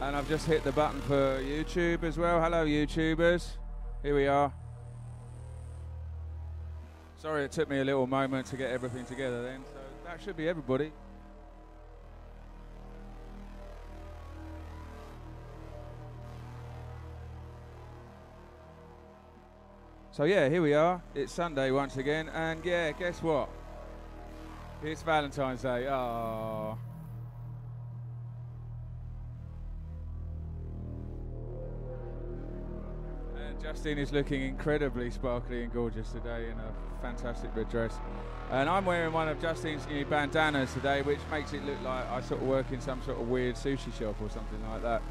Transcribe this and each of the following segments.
And I've just hit the button for YouTube as well. Hello, YouTubers. Here we are. Sorry it took me a little moment to get everything together then. So that should be everybody. So yeah, here we are. It's Sunday once again, and yeah, guess what? It's Valentine's Day. Oh. Justine is looking incredibly sparkly and gorgeous today in a fantastic red dress. And I'm wearing one of Justine's new bandanas today, which makes it look like I sort of work in some sort of weird sushi shop or something like that.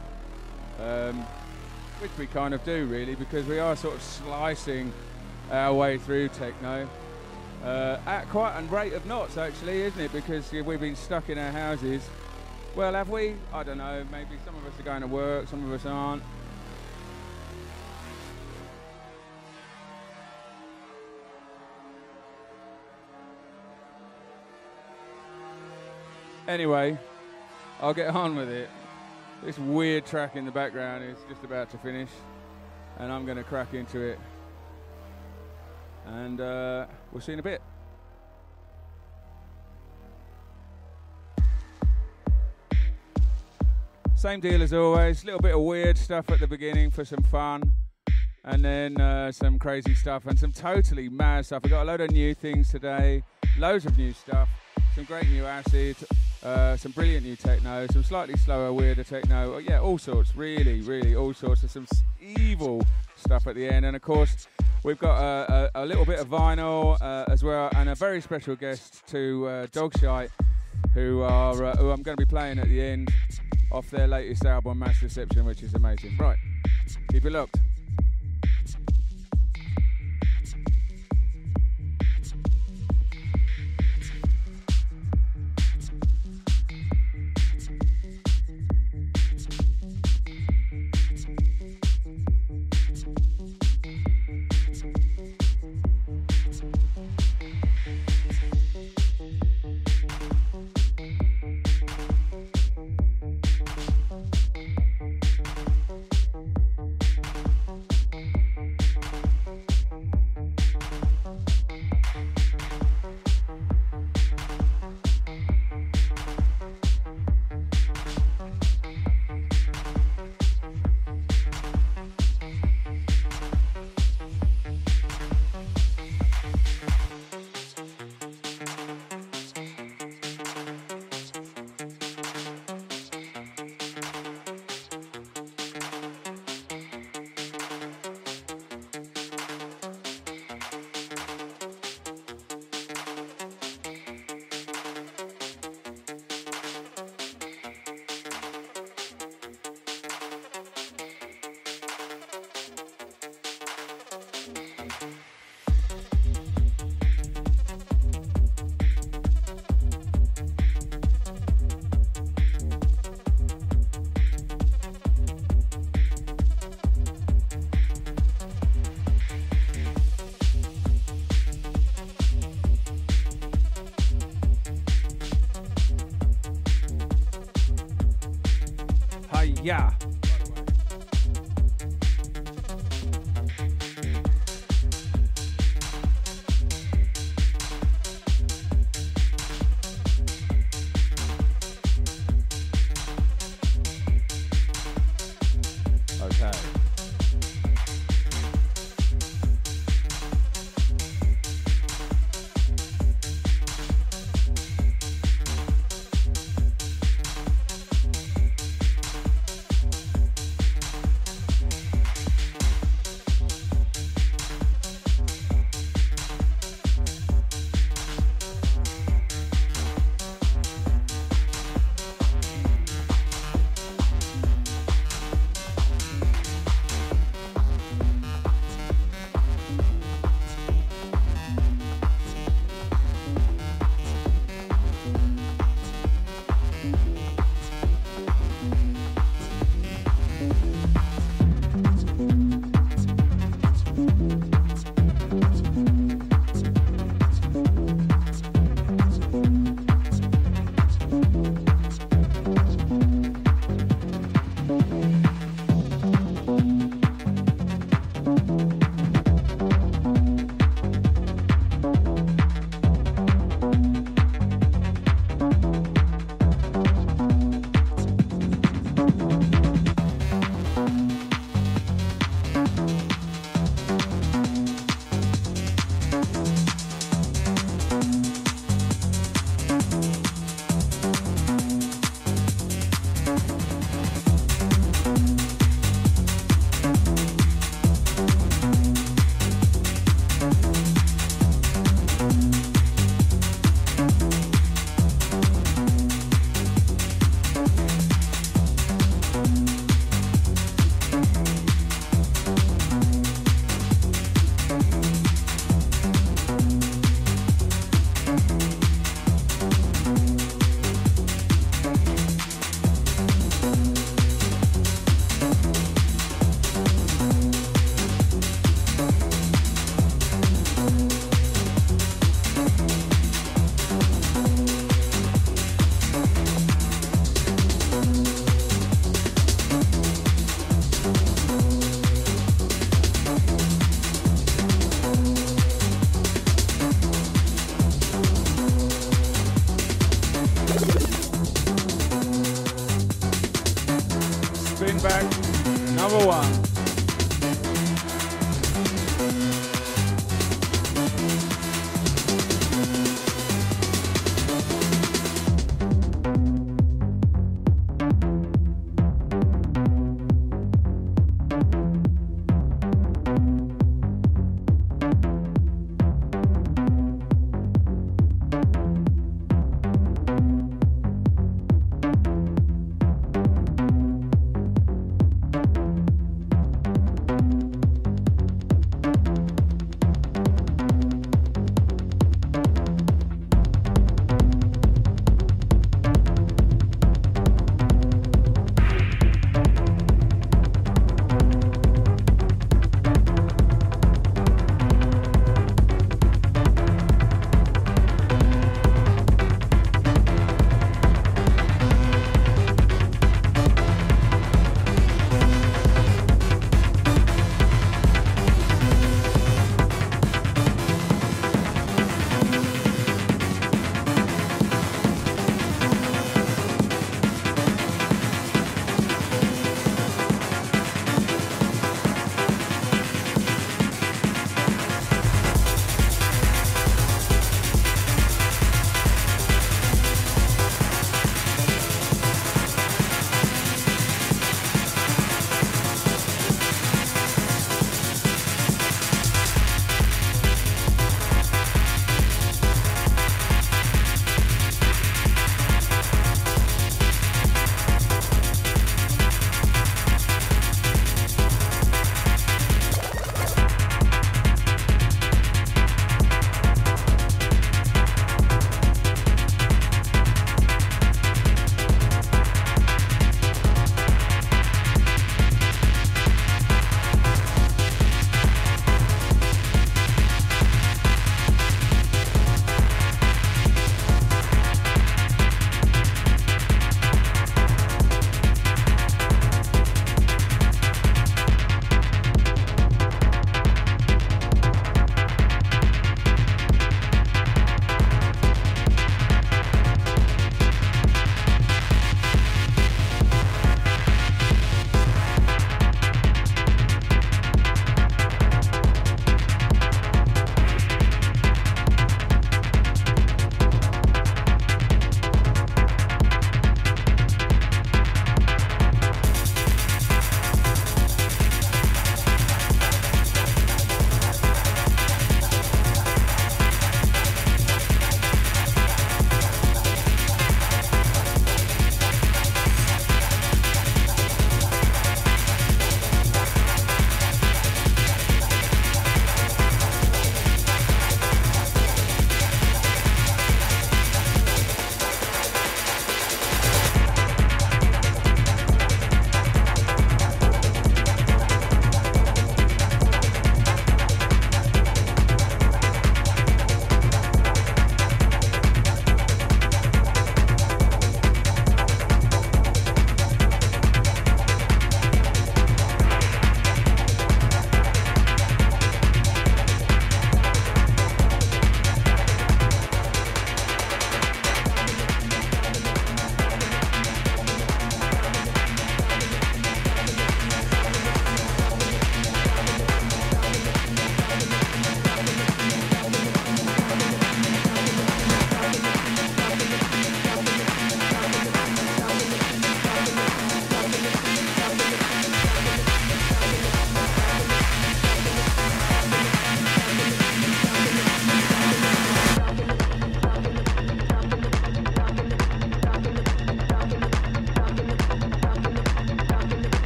Um, which we kind of do really because we are sort of slicing our way through techno uh, at quite a rate of knots actually isn't it? Because we've been stuck in our houses. Well have we? I don't know. Maybe some of us are going to work some of us aren't anyway i'll get on with it this weird track in the background is just about to finish, and I'm going to crack into it. And uh, we'll see in a bit. Same deal as always, little bit of weird stuff at the beginning for some fun, and then uh, some crazy stuff and some totally mad stuff. We've got a load of new things today, loads of new stuff, some great new acid, uh, some brilliant new techno, some slightly slower, weirder techno. Uh, yeah, all sorts, really, really, all sorts of some evil stuff at the end. And of course, we've got a, a, a little bit of vinyl uh, as well, and a very special guest to uh, Dogshite, who are uh, who I'm going to be playing at the end off their latest album, Mass Deception, which is amazing. Right, keep it locked. time.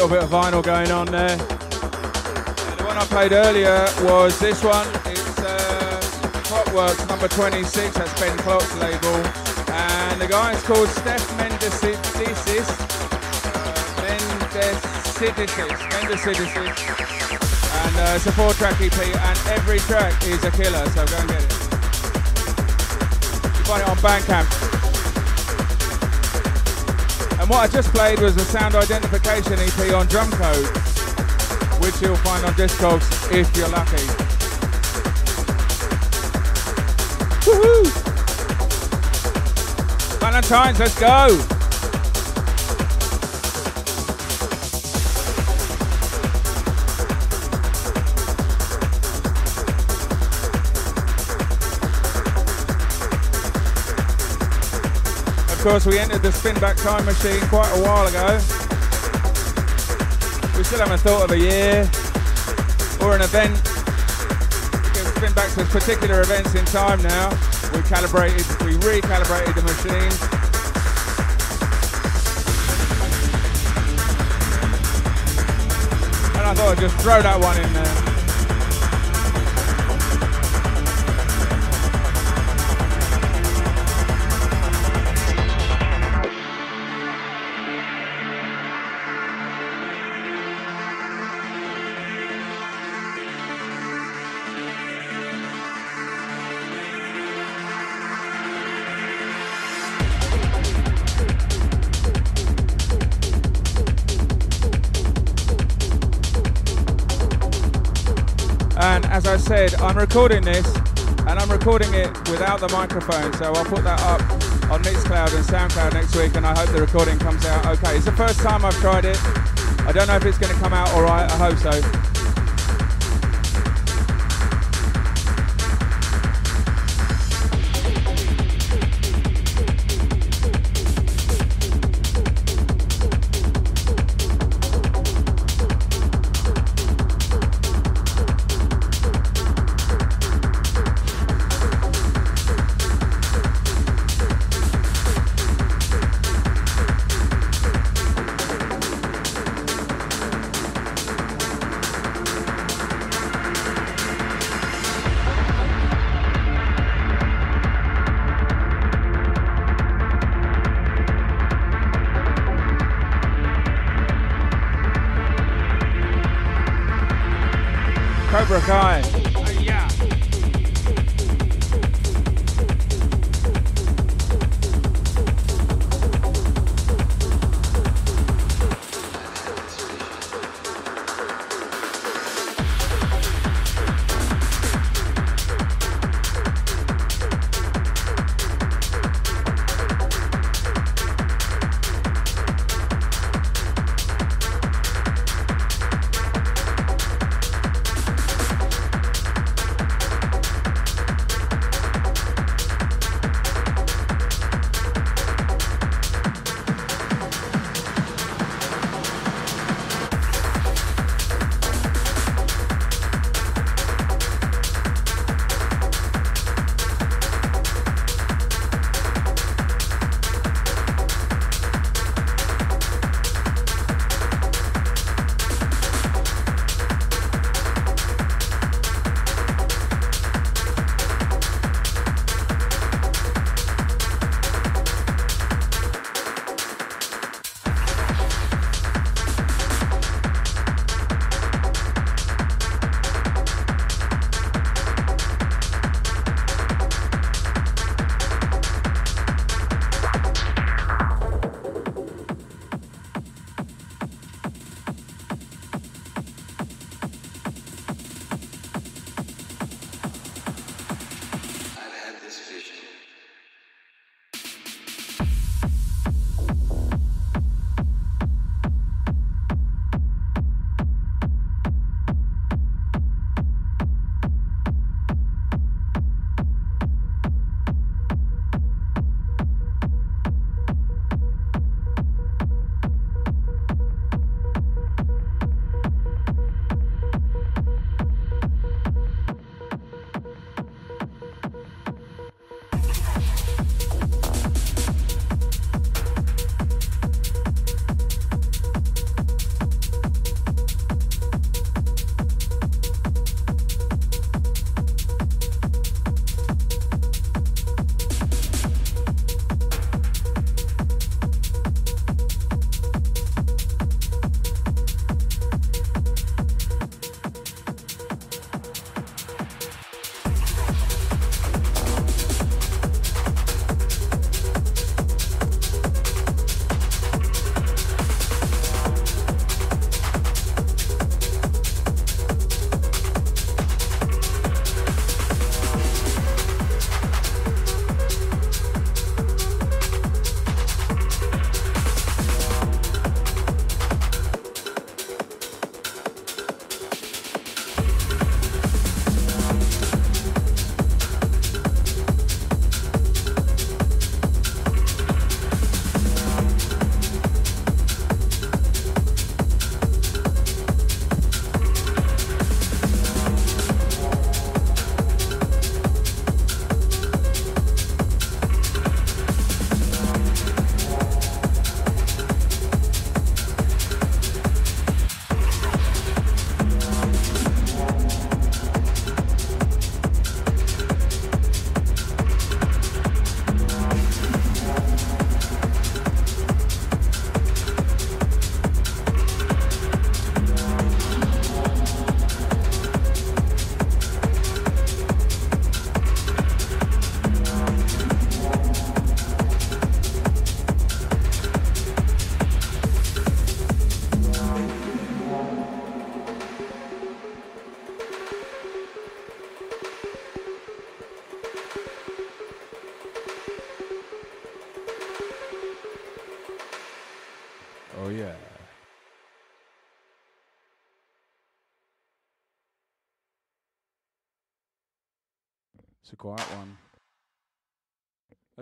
Little bit of vinyl going on there. the one I played earlier was this one. It's uh, Klockworks number 26. That's Ben Klock's label. And the guy is called Stef Mendesidisis. Uh, Mendesidisis. Mendesidisis. And uh, it's a four track EP, and every track is a killer, so go and get it. You find it on Bandcamp. What I just played was a sound identification EP on Drumcode, which you'll find on Discogs if you're lucky. Woohoo! Valentine's, let's go! Course, we entered the spin back time machine quite a while ago. We still haven't thought of a year or an event. We can spin back to particular events in time now. We calibrated, we recalibrated the machine. And I thought I'd just throw that one in there. Recording this and I'm recording it without the microphone, so I'll put that up on Mixcloud and Soundcloud next week, and I hope the recording comes out okay. It's the first time I've tried it. I don't know if it's going to come out alright, I hope so.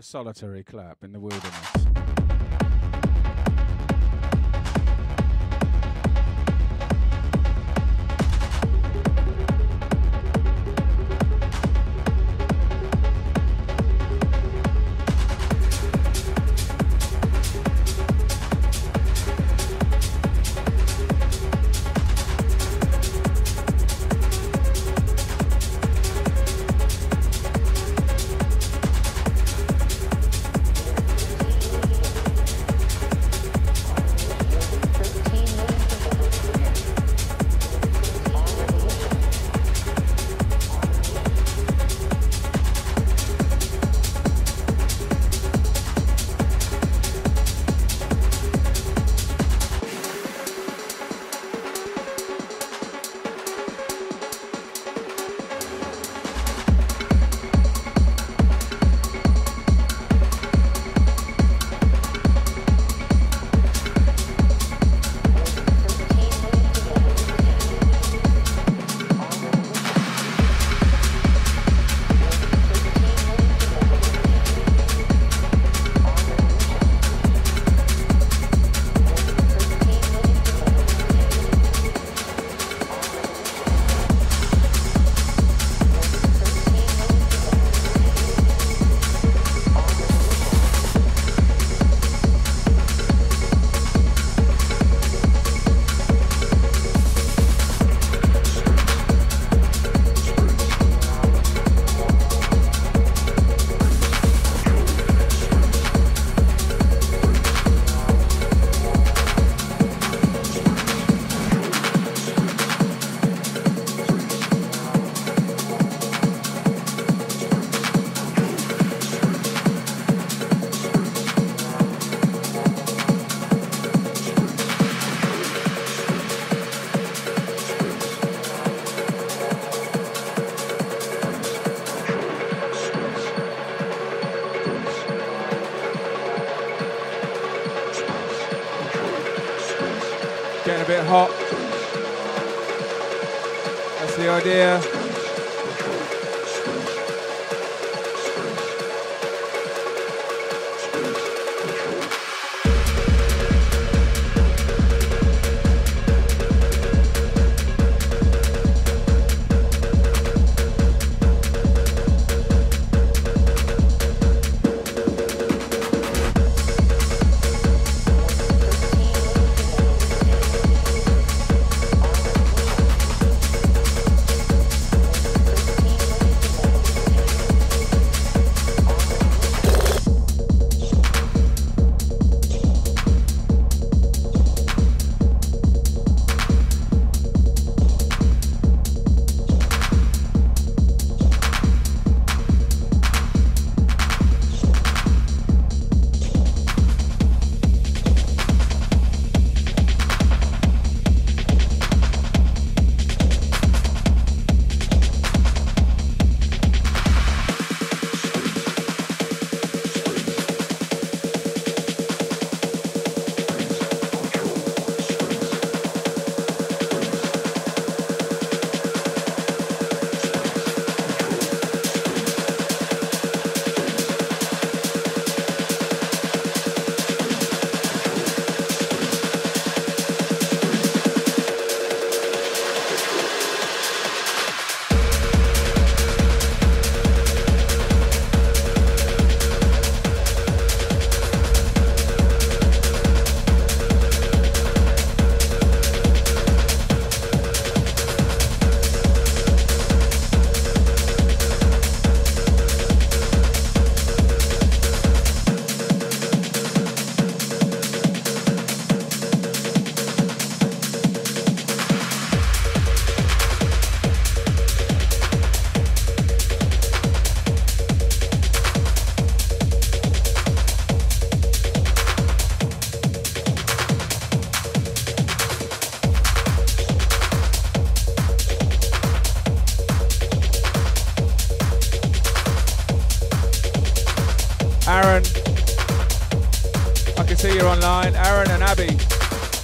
Solitary clap in the wilderness.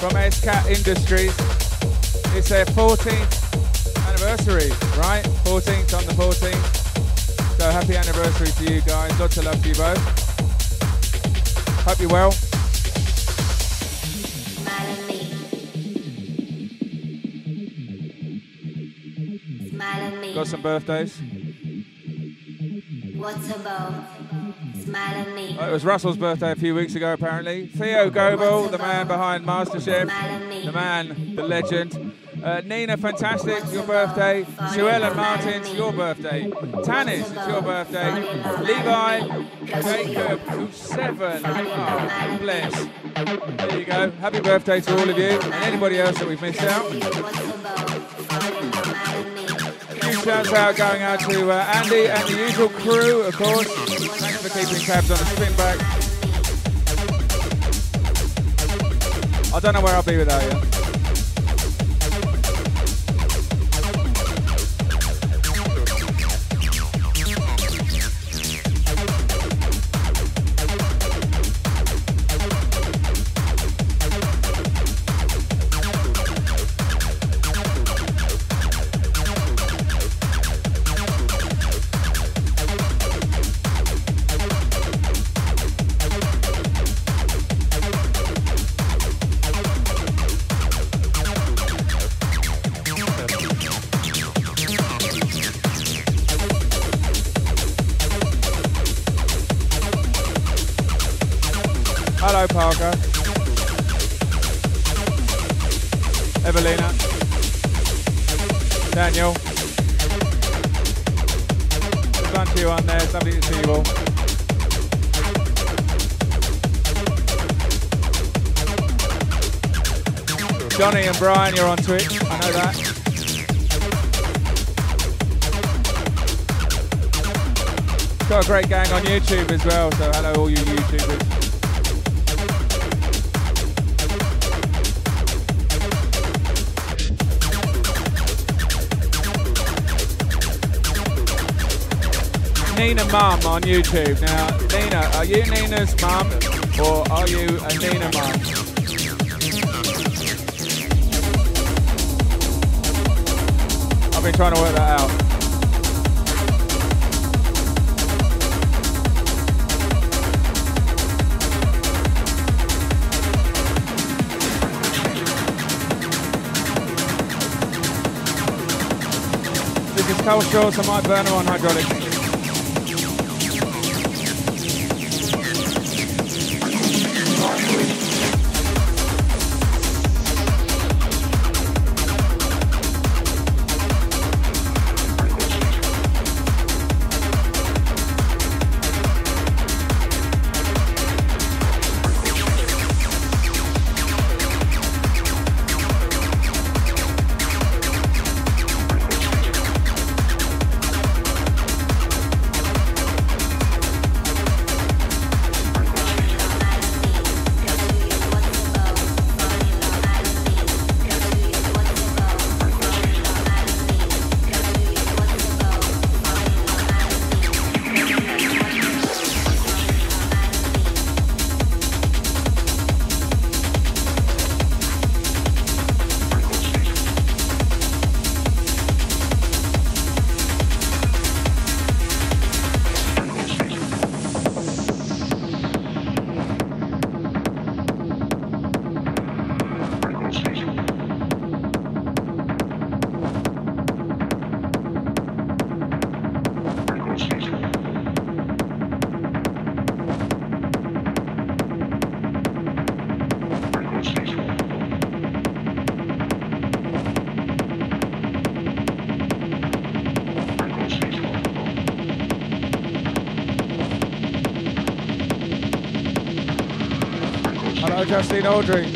Industries. It's their 14th anniversary, right? 14th on the 14th. So happy anniversary to you guys. Lots of love to you both. Hope you're well. Smiling me. Smiling me. Got some birthdays. What's about? Smile at me. It was Russell's birthday a few weeks ago, apparently. Theo Goebel, the man behind MasterChef, the man, the legend. Uh, Nina, fantastic, your birthday. Suella Martins, your birthday. Tanis, it's your birthday. Levi, Jacob, who's seven. Oh, bless. There you go. Happy birthday to all of you and anybody else that we've missed out. Huge shouts out going out to uh, Andy and the usual crew, of course. Keeping tabs on the spin back. I don't know where I'll be without you. On YouTube as well, so hello all you YouTubers. Nina Mum on YouTube. Now, Nina, are you Nina's mum or are you a Nina mum? I've been trying to work that out. Carl Shorts and Mike Burnham on hydraulics. Justine Audrey.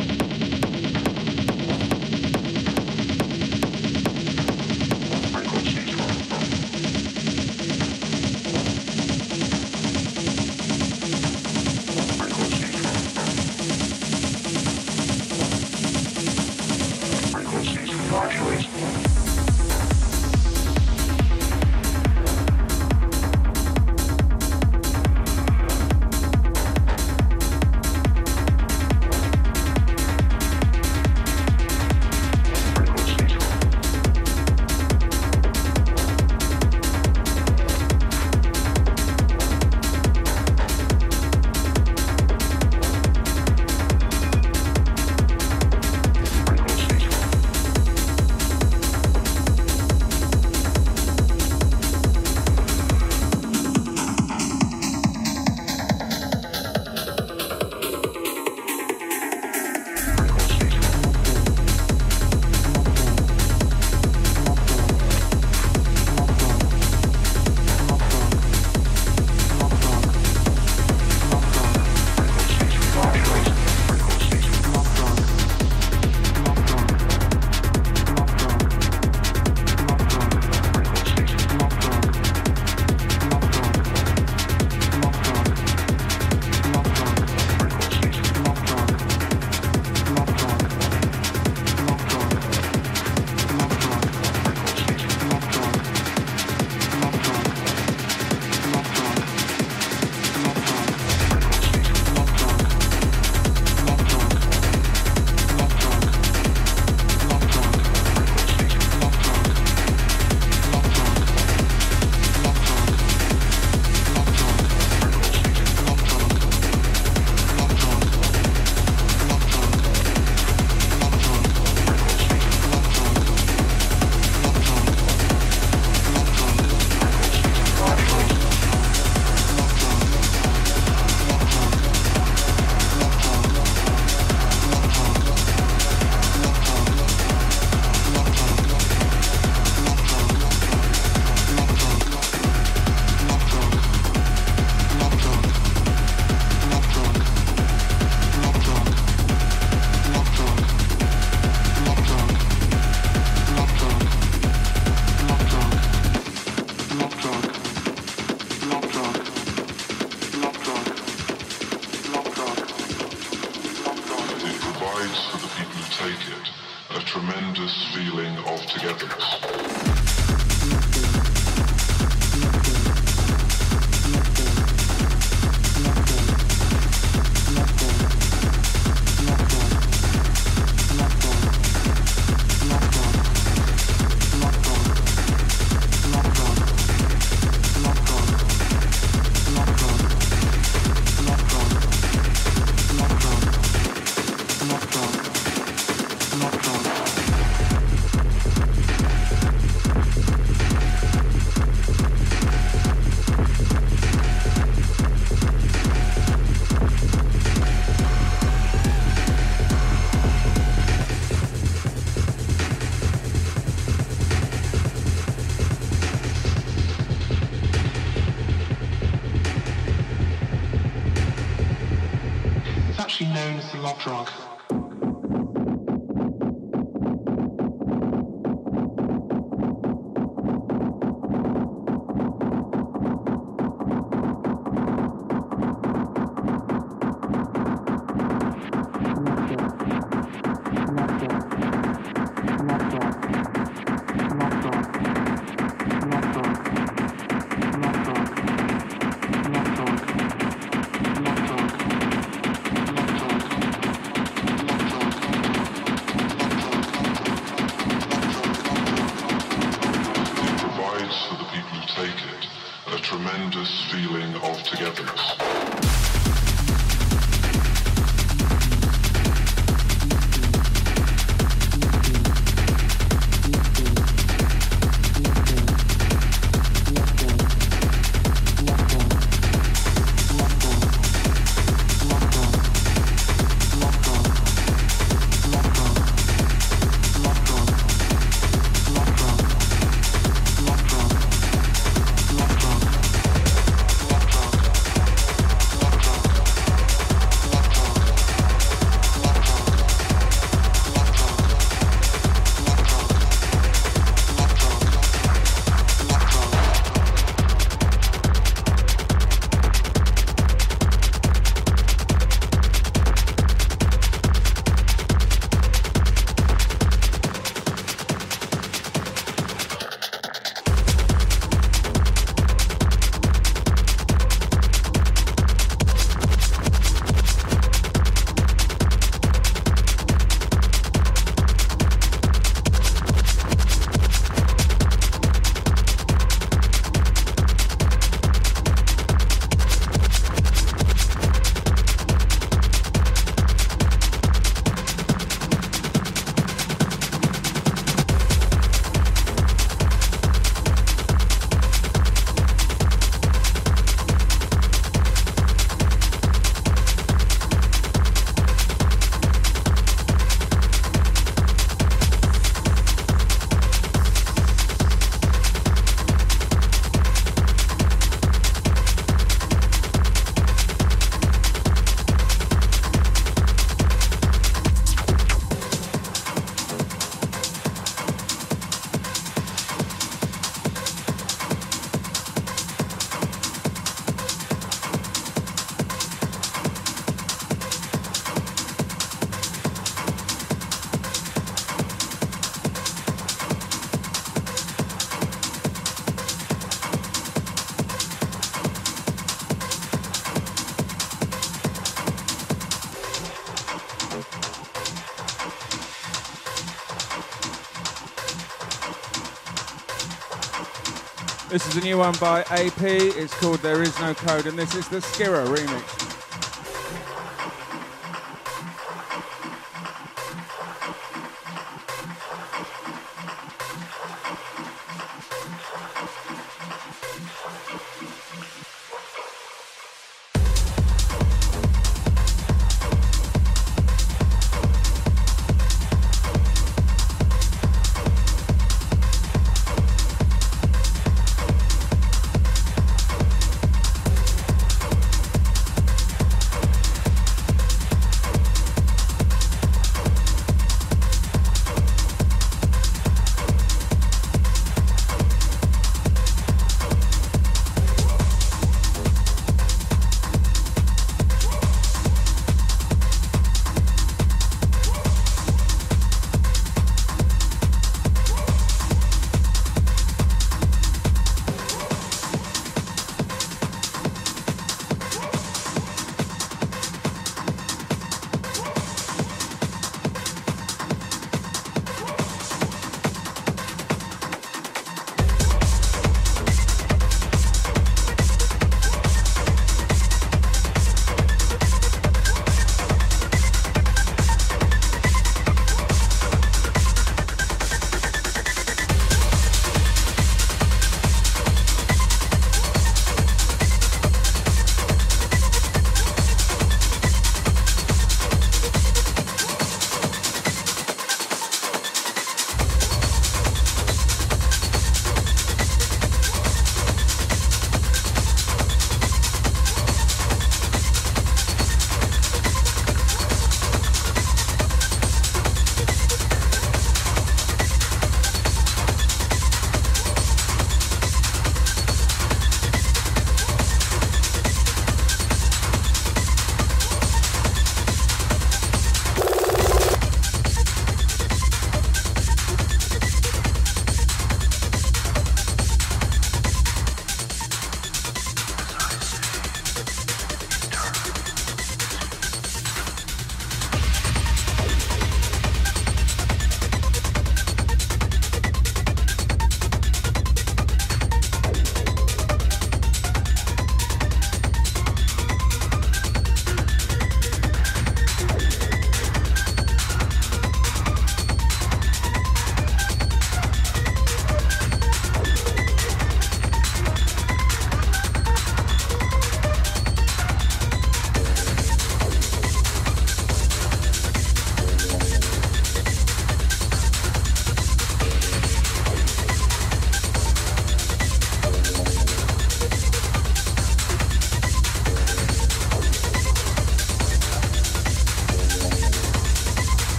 This is a new one by AP. It's called There Is No Code, and this is the SKiRRA remix.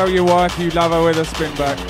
Tell your wife you love her with a spin back.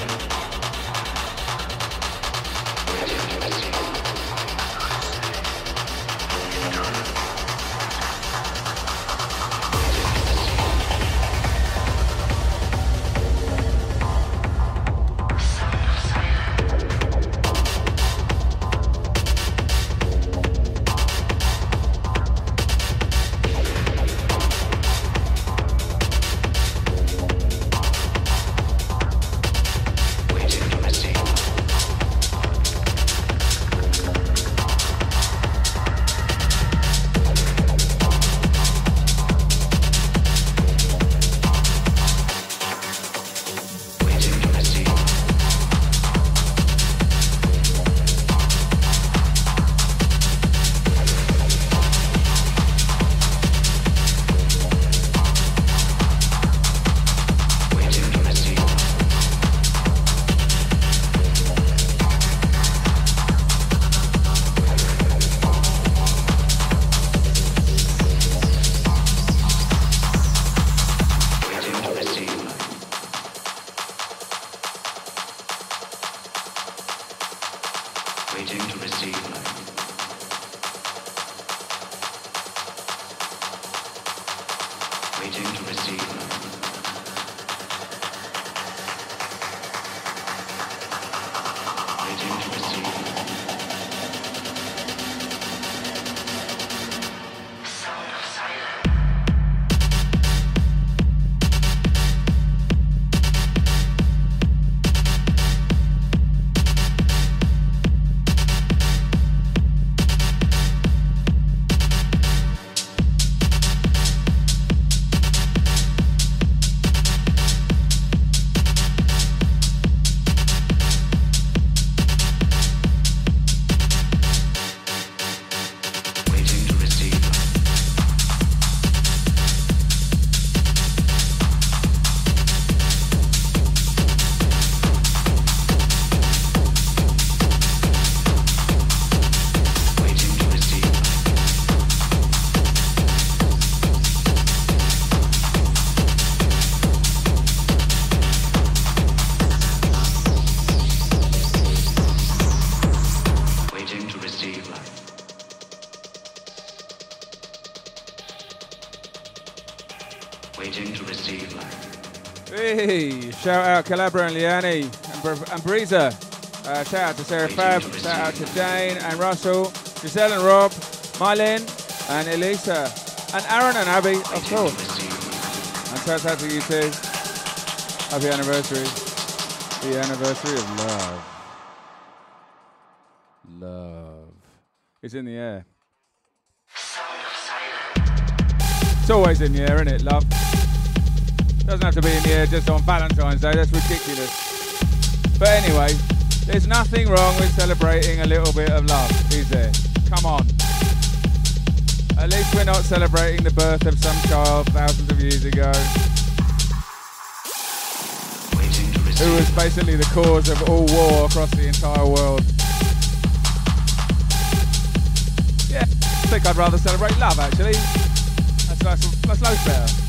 Out Calabra and Liani and, Br- and Breeza. Uh, shout out to Sarah Fab. Shout out to Jane and Russell, Giselle and Rob, Mylin and Elisa, and Aaron and Abby, of course. And shout out to you too. Happy anniversary. The anniversary of love. Love is in the air. It's always in the air, isn't it, love? Doesn't have to be in the air just on Valentine's Day, that's ridiculous. But anyway, there's nothing wrong with celebrating a little bit of love, is there? Come on. At least we're not celebrating the birth of some child thousands of years ago. Who was basically the cause of all war across the entire world. Yeah, I think I'd rather celebrate love actually. That's, that's, that's loads better.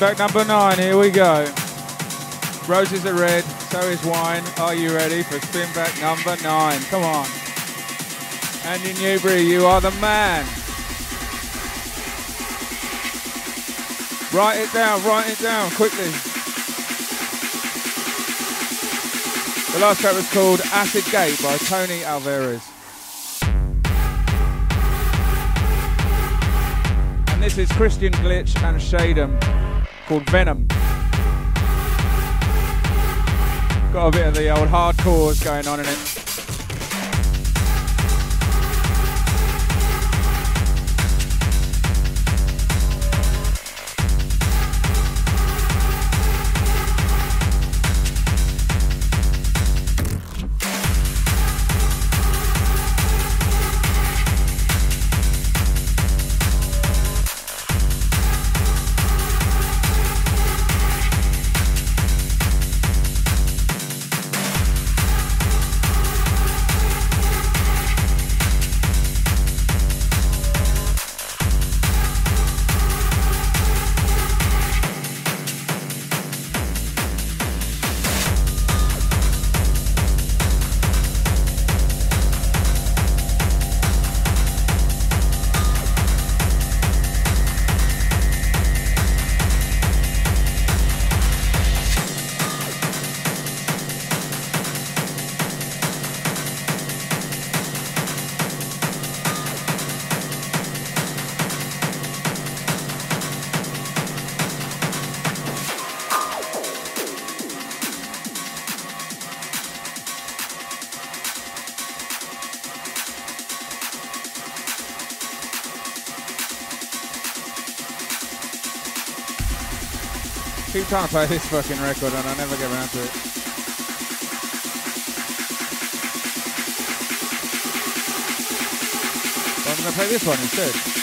Back number nine. Here we go. Roses are red, so is wine. Are you ready for spin back number nine? Come on. Andy Newbury, you are the man. Write it down, write it down quickly. The last track was called Acid Gate by Toni Alvarez. And this is Cristian Glitch and Shadym called Venom. Got a bit of the old hardcores going on in it. Trying to play this fucking record and I never get around to it. I'm to play this one instead.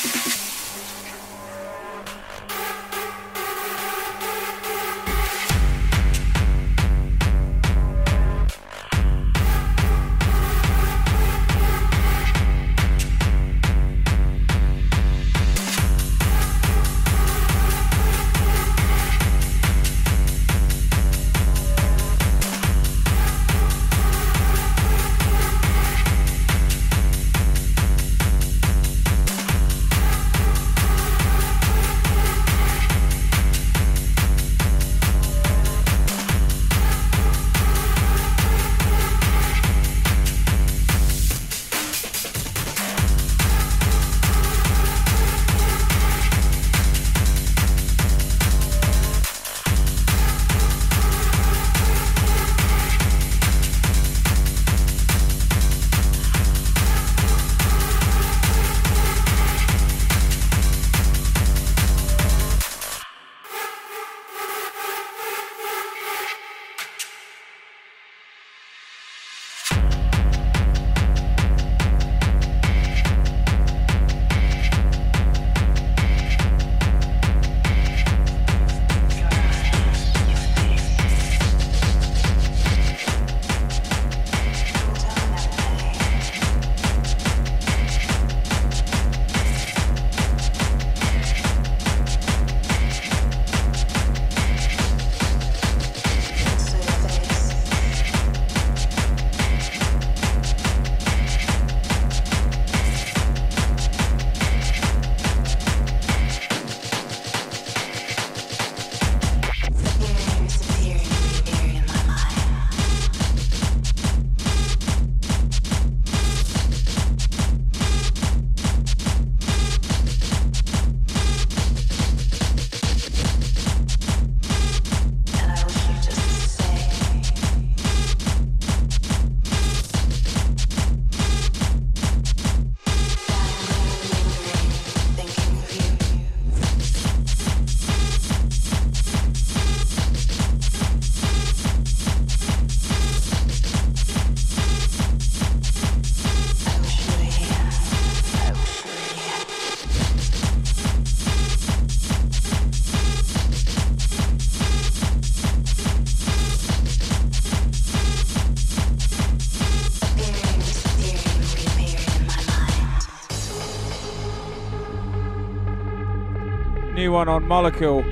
One on Molekul.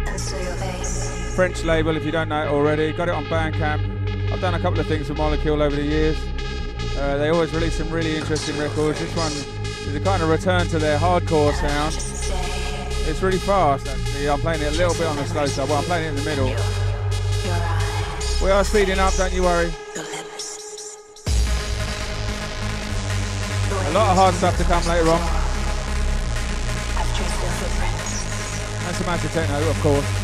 French label, if you don't know it already. Got it on Bandcamp. I've done a couple of things with Molekul over the years. Uh, they always release some really interesting records. This one is a kind of return to their hardcore sound. It's really fast, actually. I'm playing it a little bit on the slow side. Well, I'm playing it in the middle. We are speeding up, don't you worry. A lot of hard stuff to come later on. Some acid techno, of course.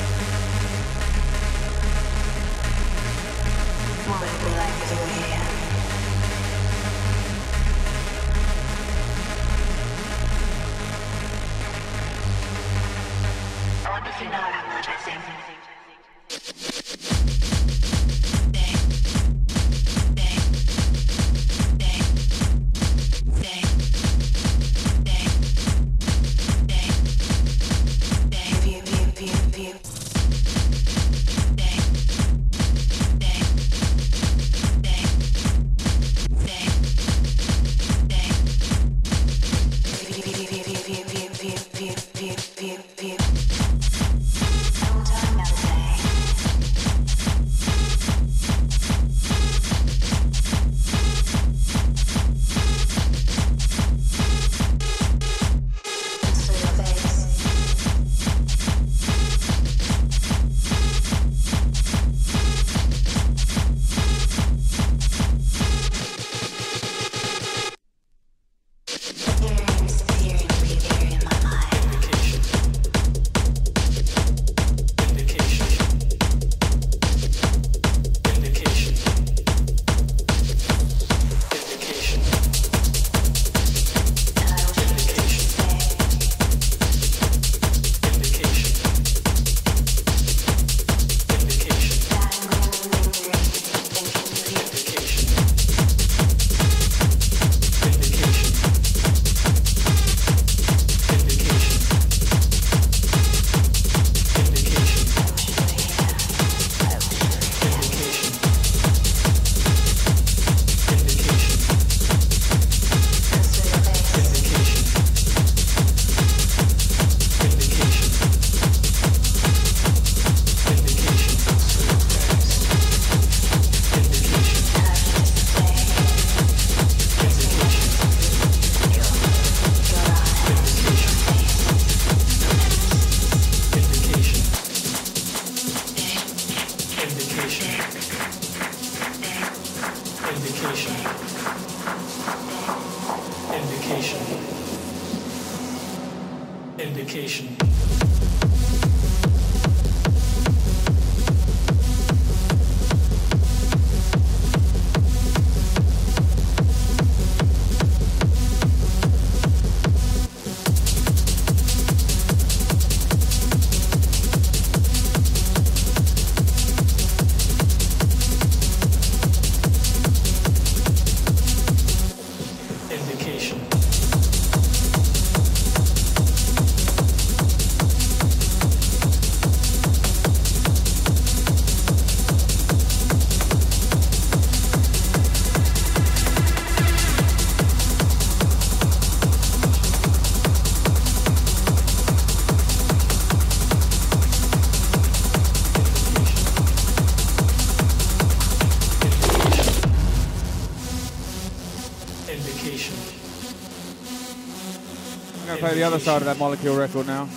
The other side of that Molekul record now.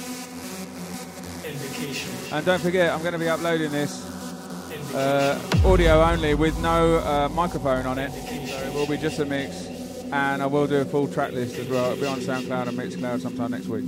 And don't forget, I'm going to be uploading this uh, audio only with no uh, microphone on it. So it will be just a mix. And I will do a full track list as well. It'll be on SoundCloud and Mixcloud sometime next week.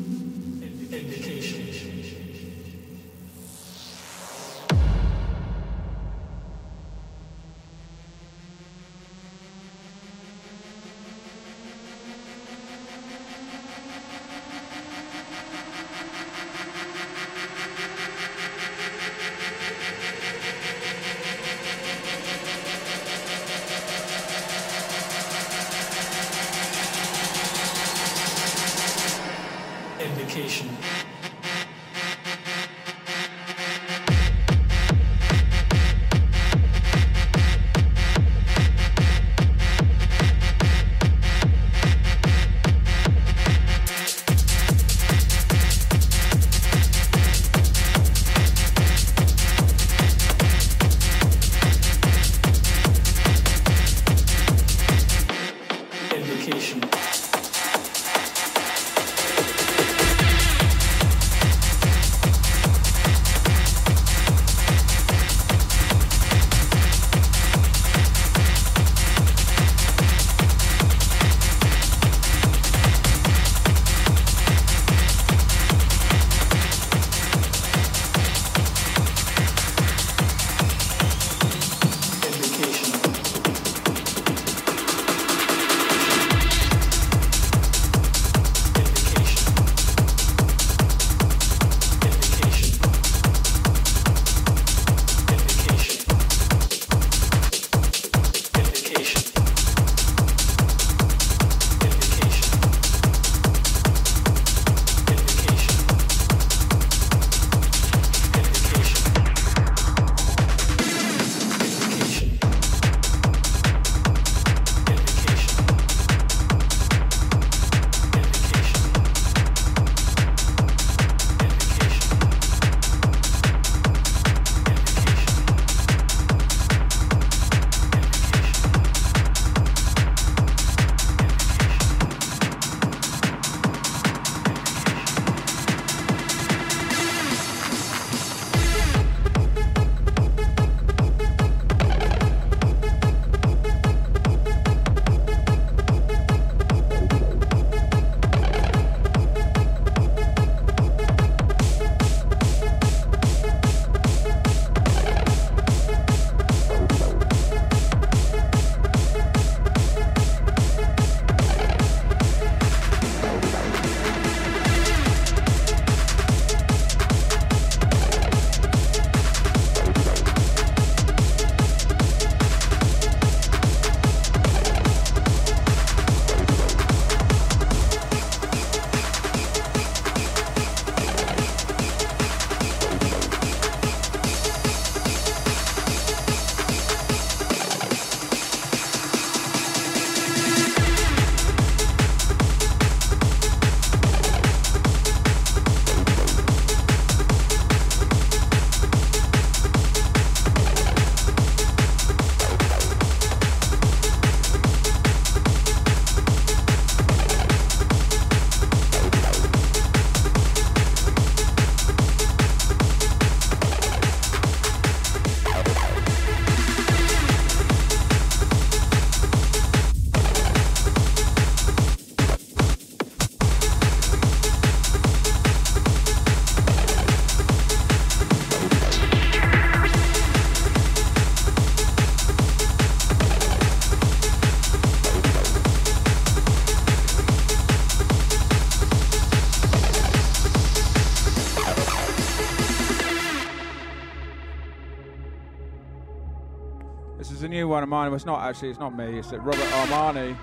One of mine. It's not actually. It's not me. It's Robert Armani,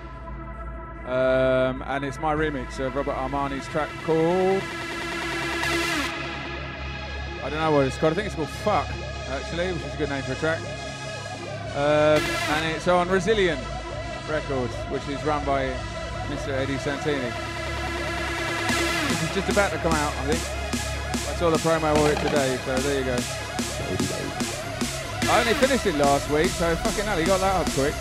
um, and it's my remix of Robert Armani's track called. I don't know what it's called. I think it's called "Fuck," actually, which is a good name for a track. Um, and it's on Resilient Records, which is run by Mr. Eddie Santini. This is just about to come out, I think. I saw the promo of it today, so there you go. I only finished it last week, so fucking hell, he got that up quick.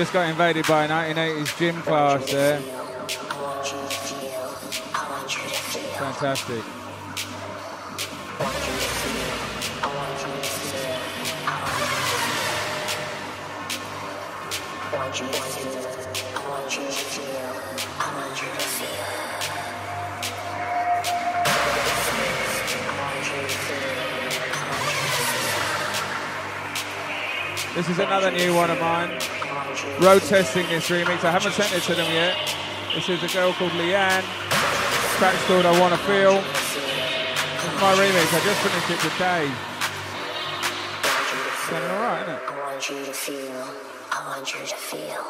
Just got invaded by a 1980s gym class there. Fantastic. This is another new one of mine. Road testing this remix. I haven't sent it to them yet. This is a girl called LeAnne. Track's called I Wanna Feel. Is my remix. I just finished it today. Sounding alright, isn't it? I want you to feel. I want you to feel.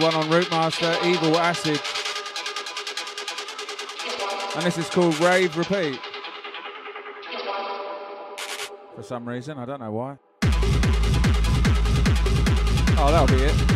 One on Routemaster, Evil Acid. And this is called Rave Repeat. For some reason, I don't know why. Oh, that'll be it.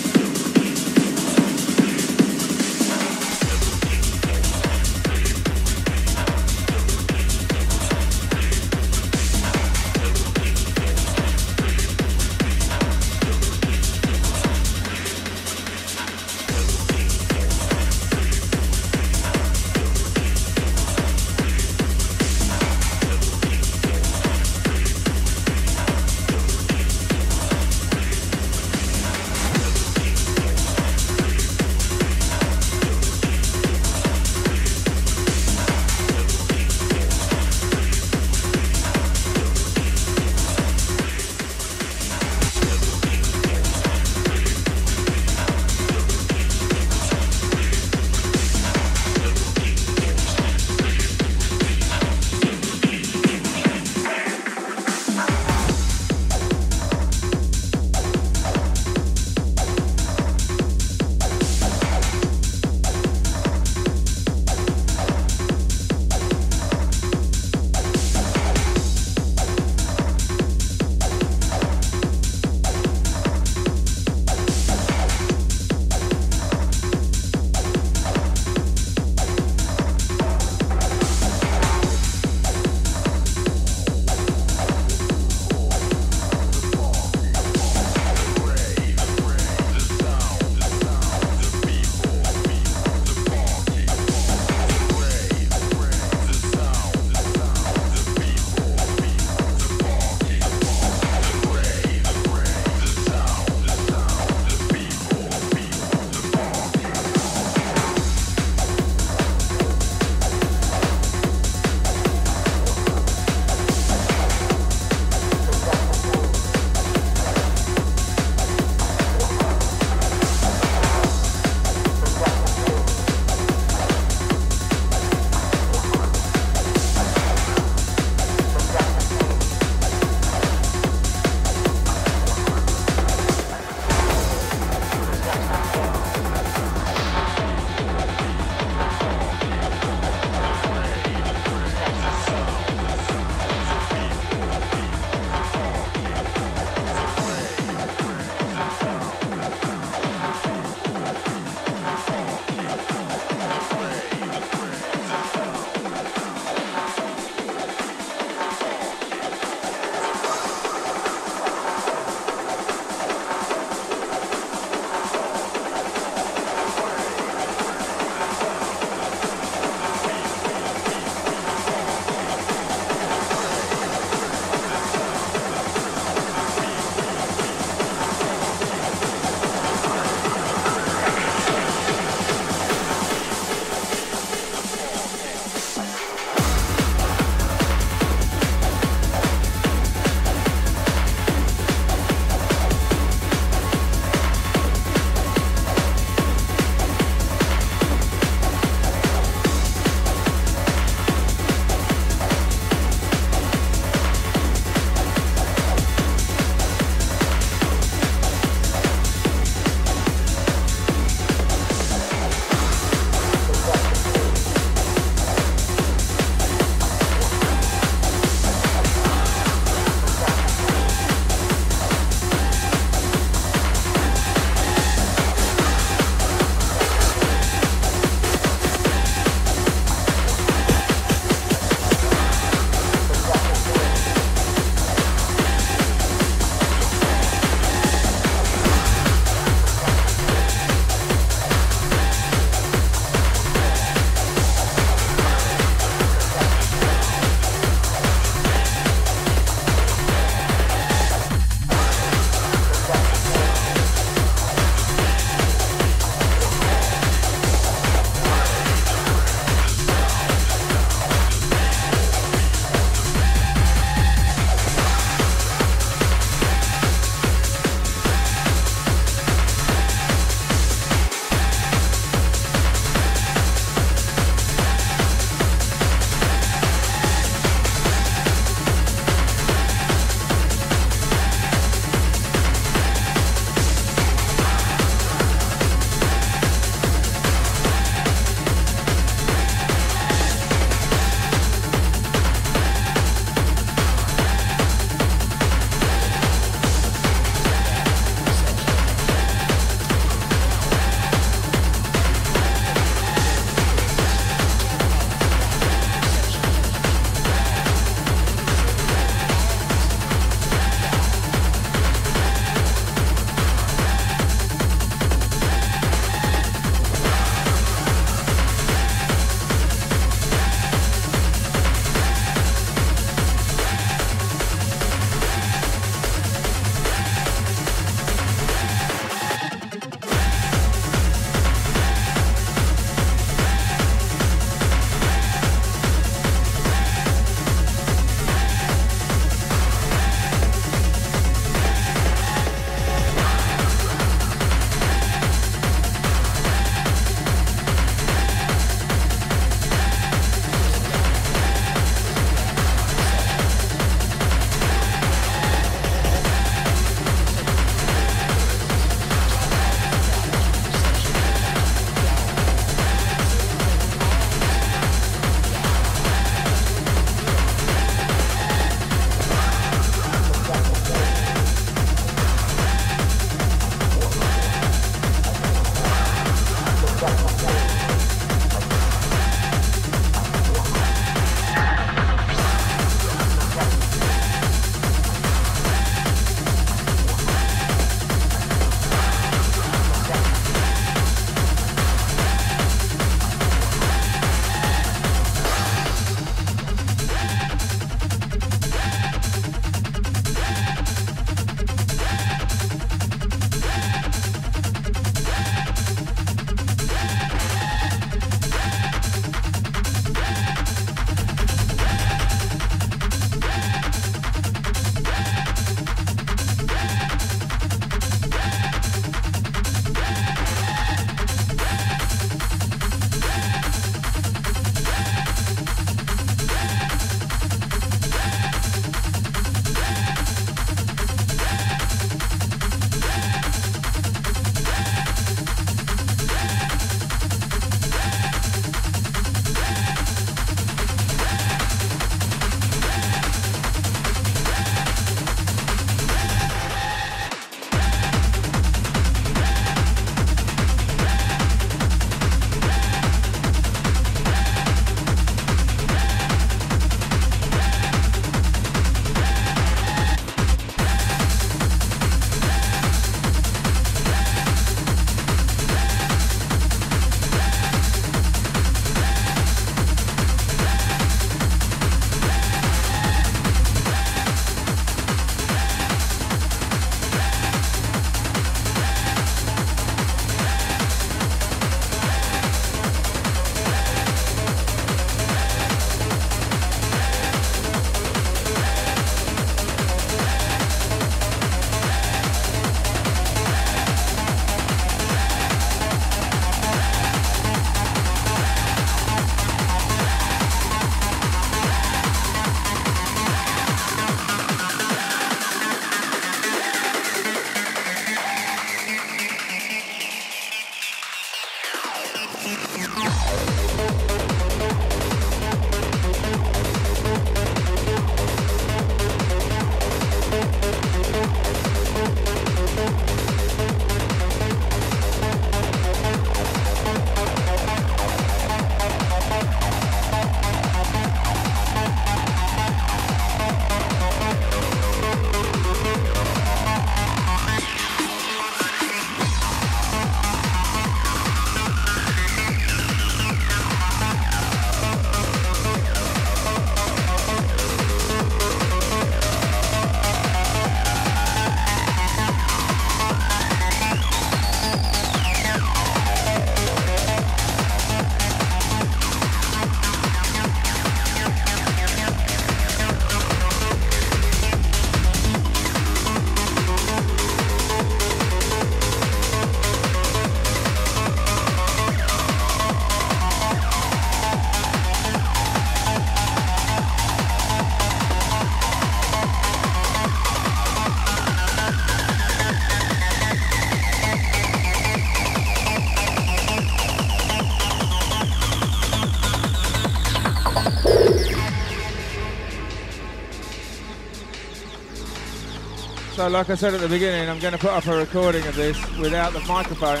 So, like I said at the beginning, I'm going to put up a recording of this without the microphone.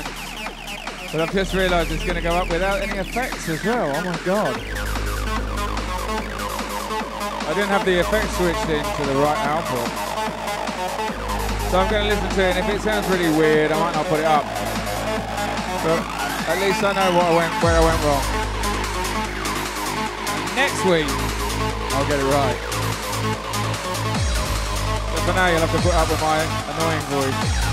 But I've just realised it's going to go up without any effects as well. Oh my god. I didn't have the effects switched in to the right output. So I'm going to listen to it, and if it sounds really weird, I might not put it up. But at least I know what I went, where I went wrong. Next week, I'll get it right. For now, you'll have to put up with my annoying voice.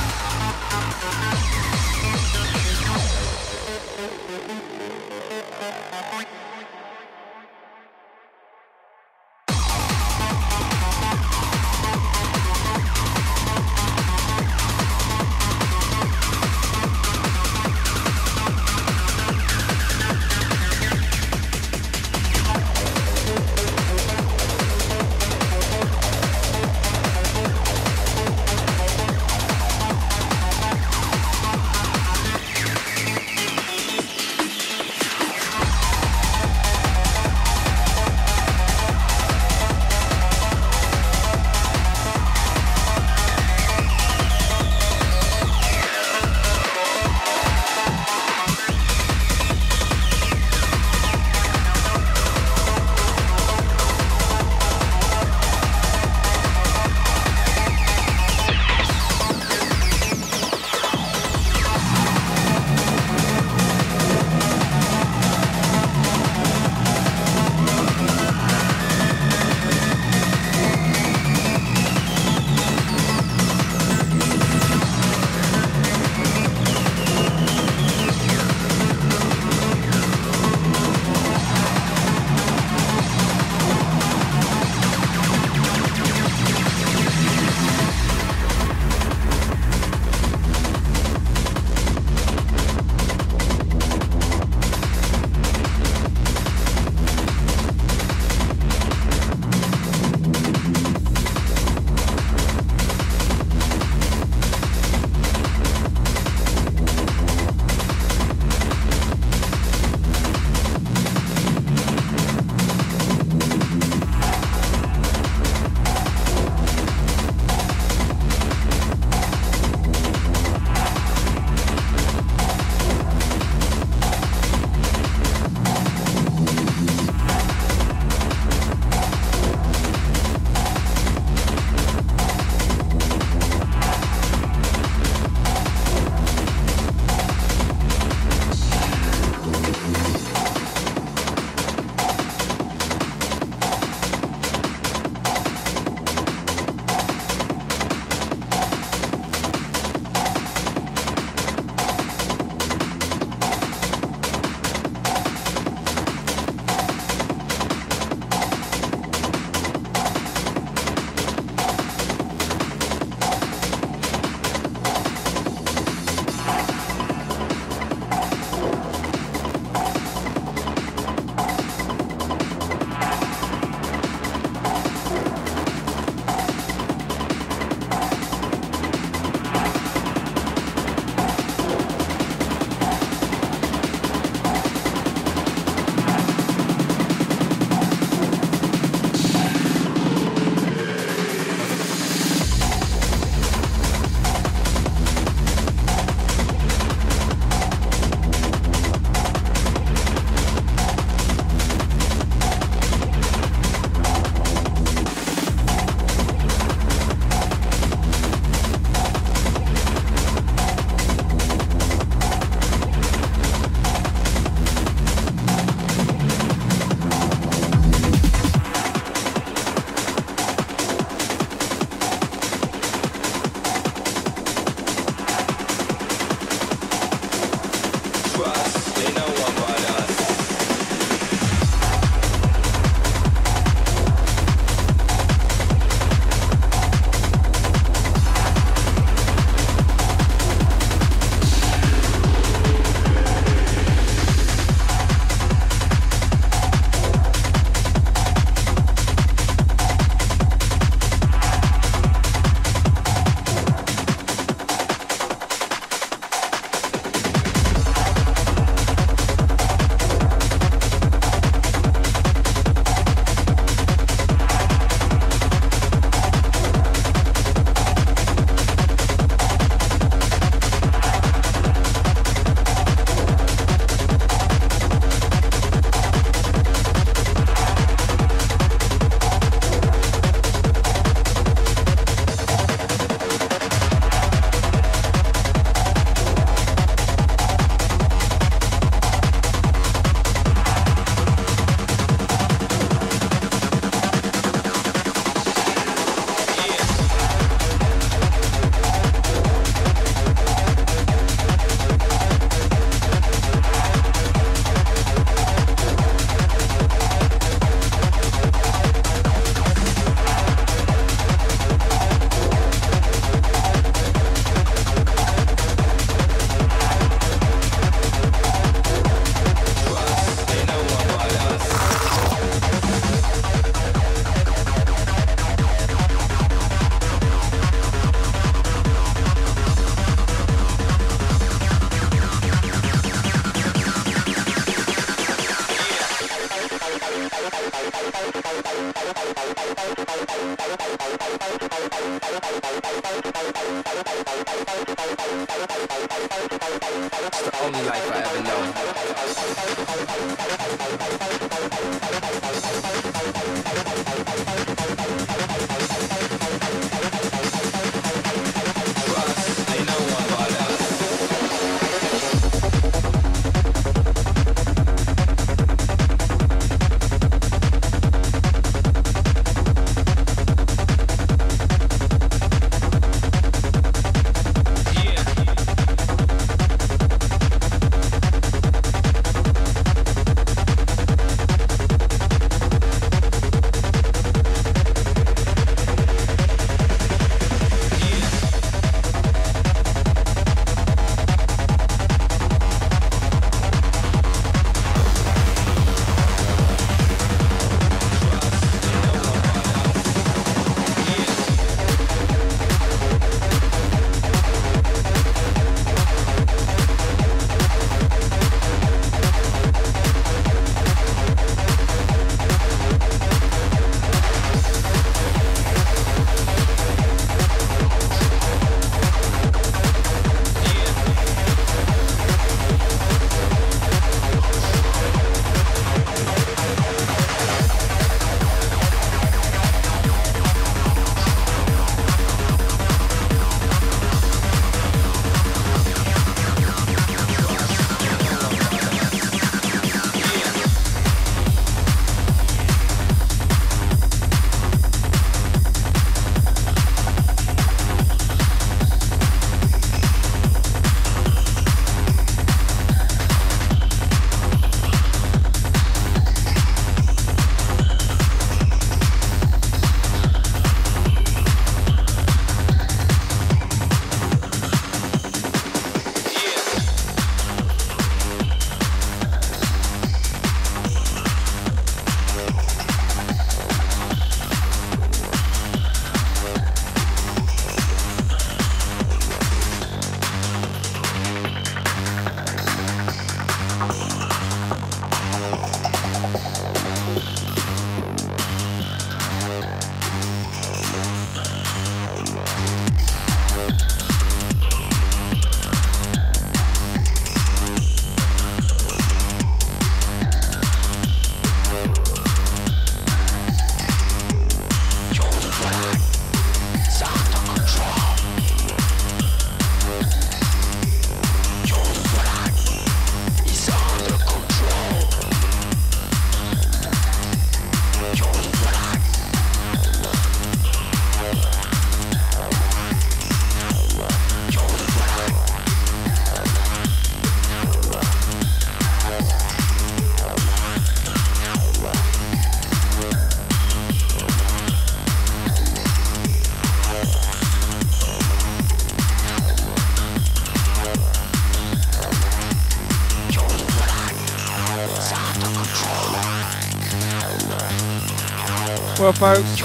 Well, folks,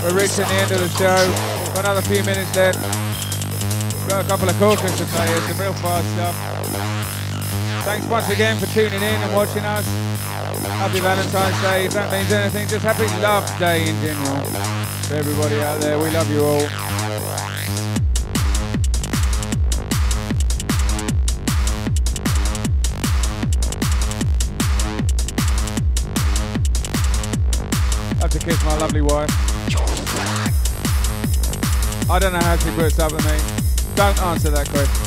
we're reaching the end of the show. Got another few minutes left. Got a couple of corkers to play here, some real fast stuff. Thanks once again for tuning in and watching us. Happy Valentine's Day. If that means anything, just happy Love Day in general. To everybody out there, we love you all. I don't know how she puts up with me. Don't answer that question.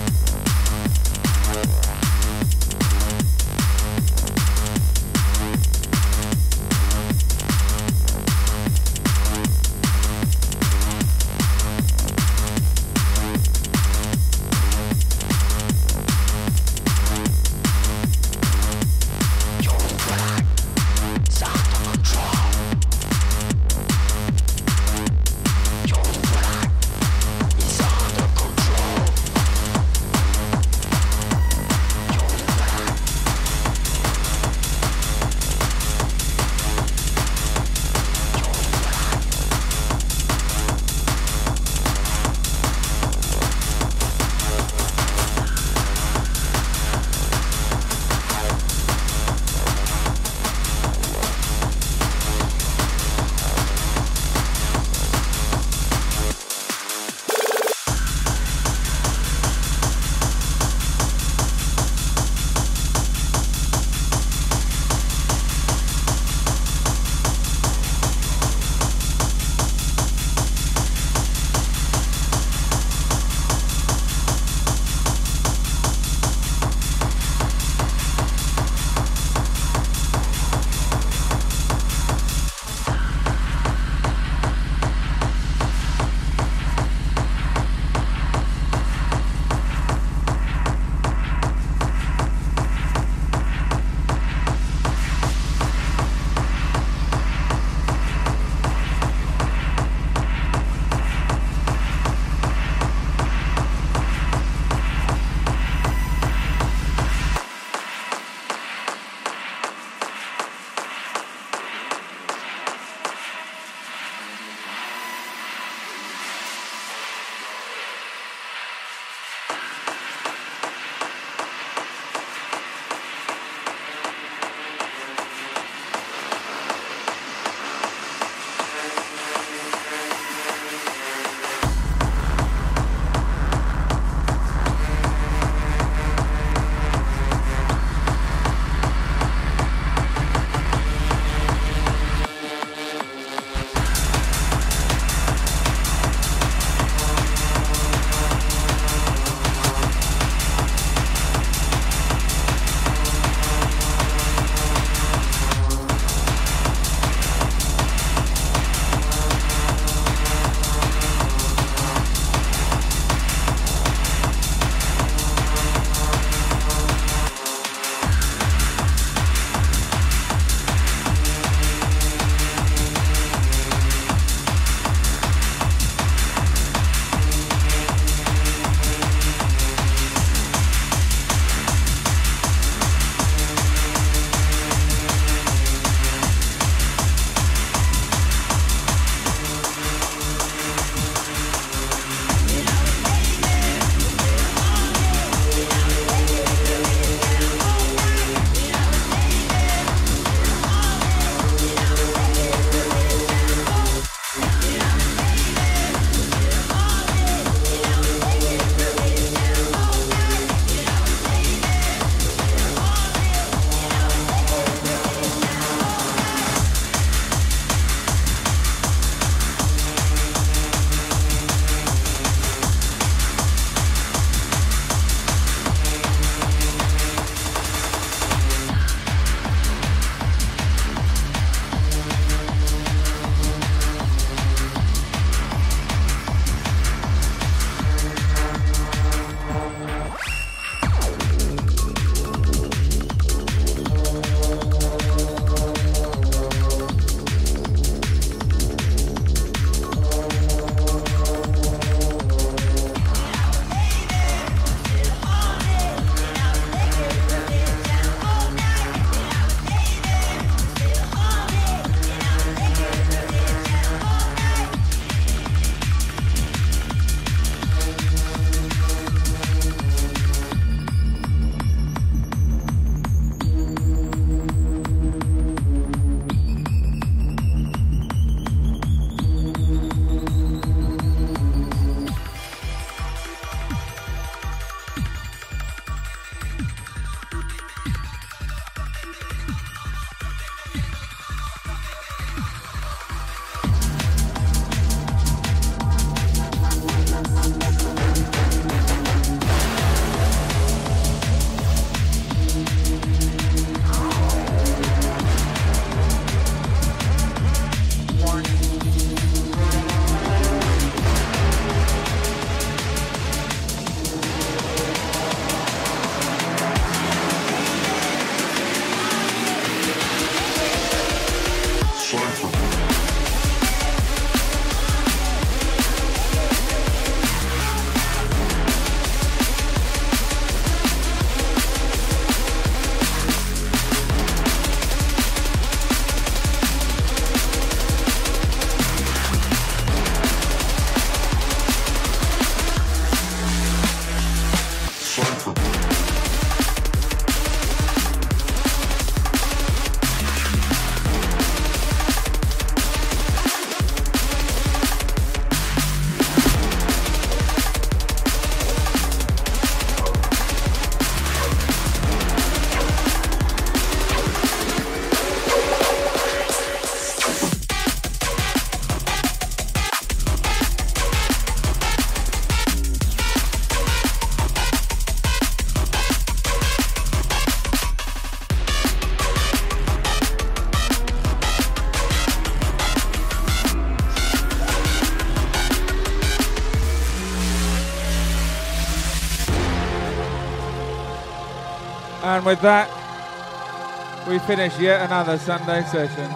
And with that, we finish yet another Sunday session.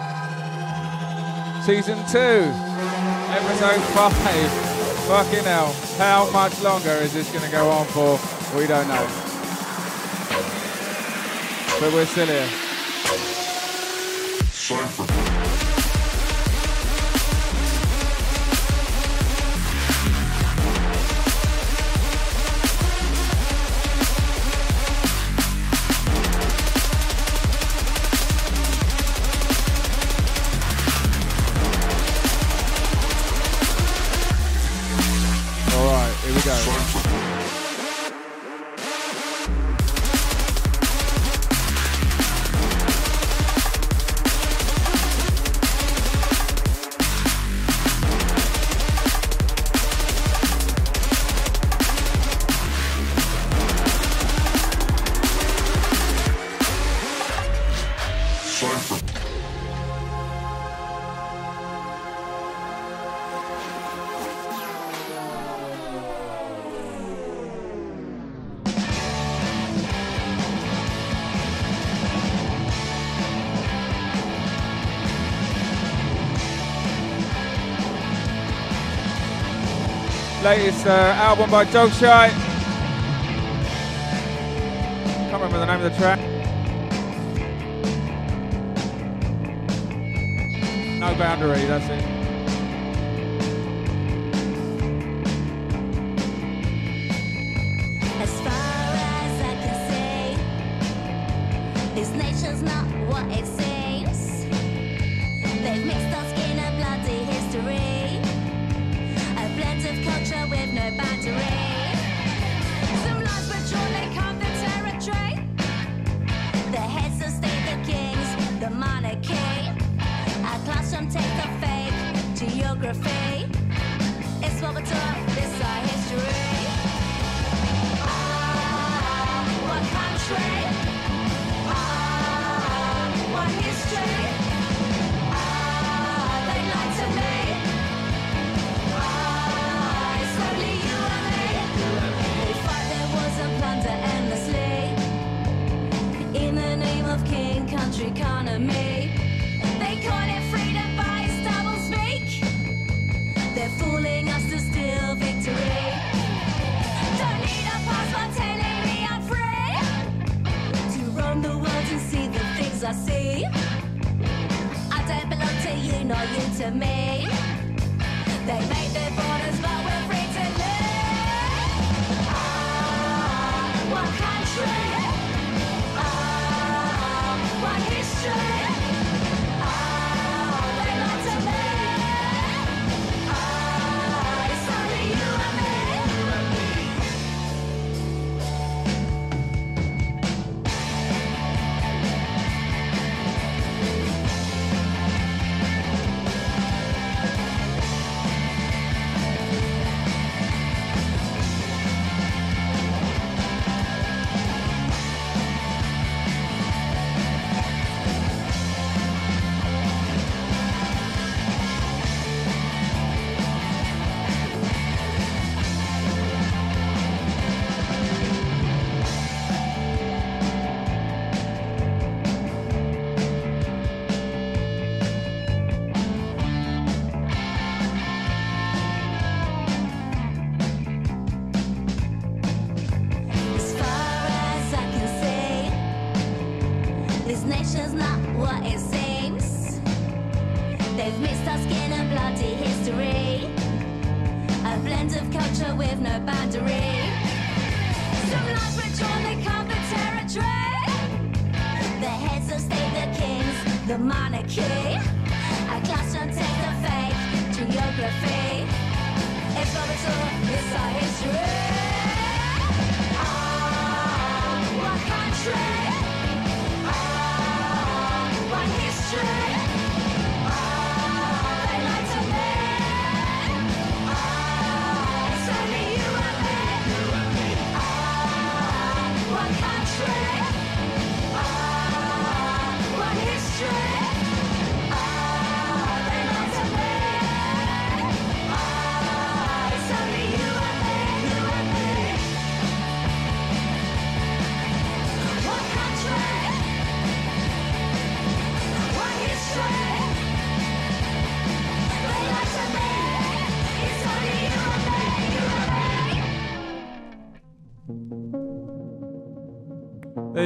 Season 2, episode 5. Fucking hell. How much longer is this going to go on for? We don't know. But we're still here. Album by Dogshy. Can't remember the name of the track. No boundary, that's it.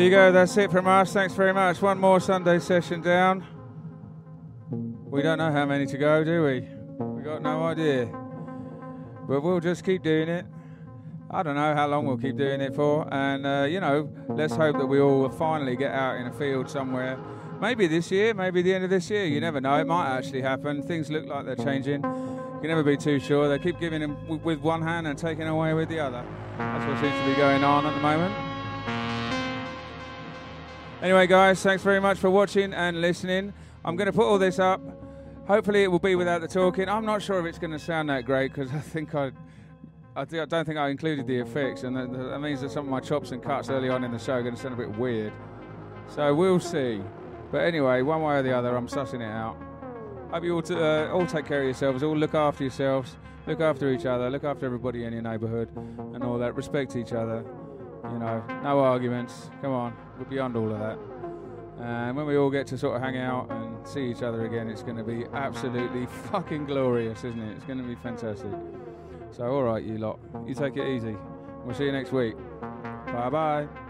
You go, that's it from us. Thanks very much. One more Sunday session down. We don't know how many to go, do we? We got no idea. But we'll just keep doing it. I don't know how long we'll keep doing it for. And, uh, you know, let's hope that we all finally get out in a field somewhere. Maybe this year, maybe the end of this year. You never know. It might actually happen. Things look like they're changing. You can never be too sure. They keep giving them with one hand and taking away with the other. That's what seems to be going on at the moment. Anyway, guys, thanks very much for watching and listening. I'm going to put all this up. Hopefully, it will be without the talking. I'm not sure if it's going to sound that great because I think I, I, don't think I included the effects, and that, that means that some of my chops and cuts early on in the show are going to sound a bit weird. So we'll see. But anyway, one way or the other, I'm sussing it out. Hope you all, t- uh, all take care of yourselves, all look after yourselves, look after each other, look after everybody in your neighbourhood, and all that. Respect each other. You know, no arguments. Come on, we're beyond all of that. And when we all get to sort of hang out and see each other again, it's going to be absolutely fucking glorious, isn't it? It's going to be fantastic. So, all right, you lot, you take it easy. We'll see you next week. Bye bye.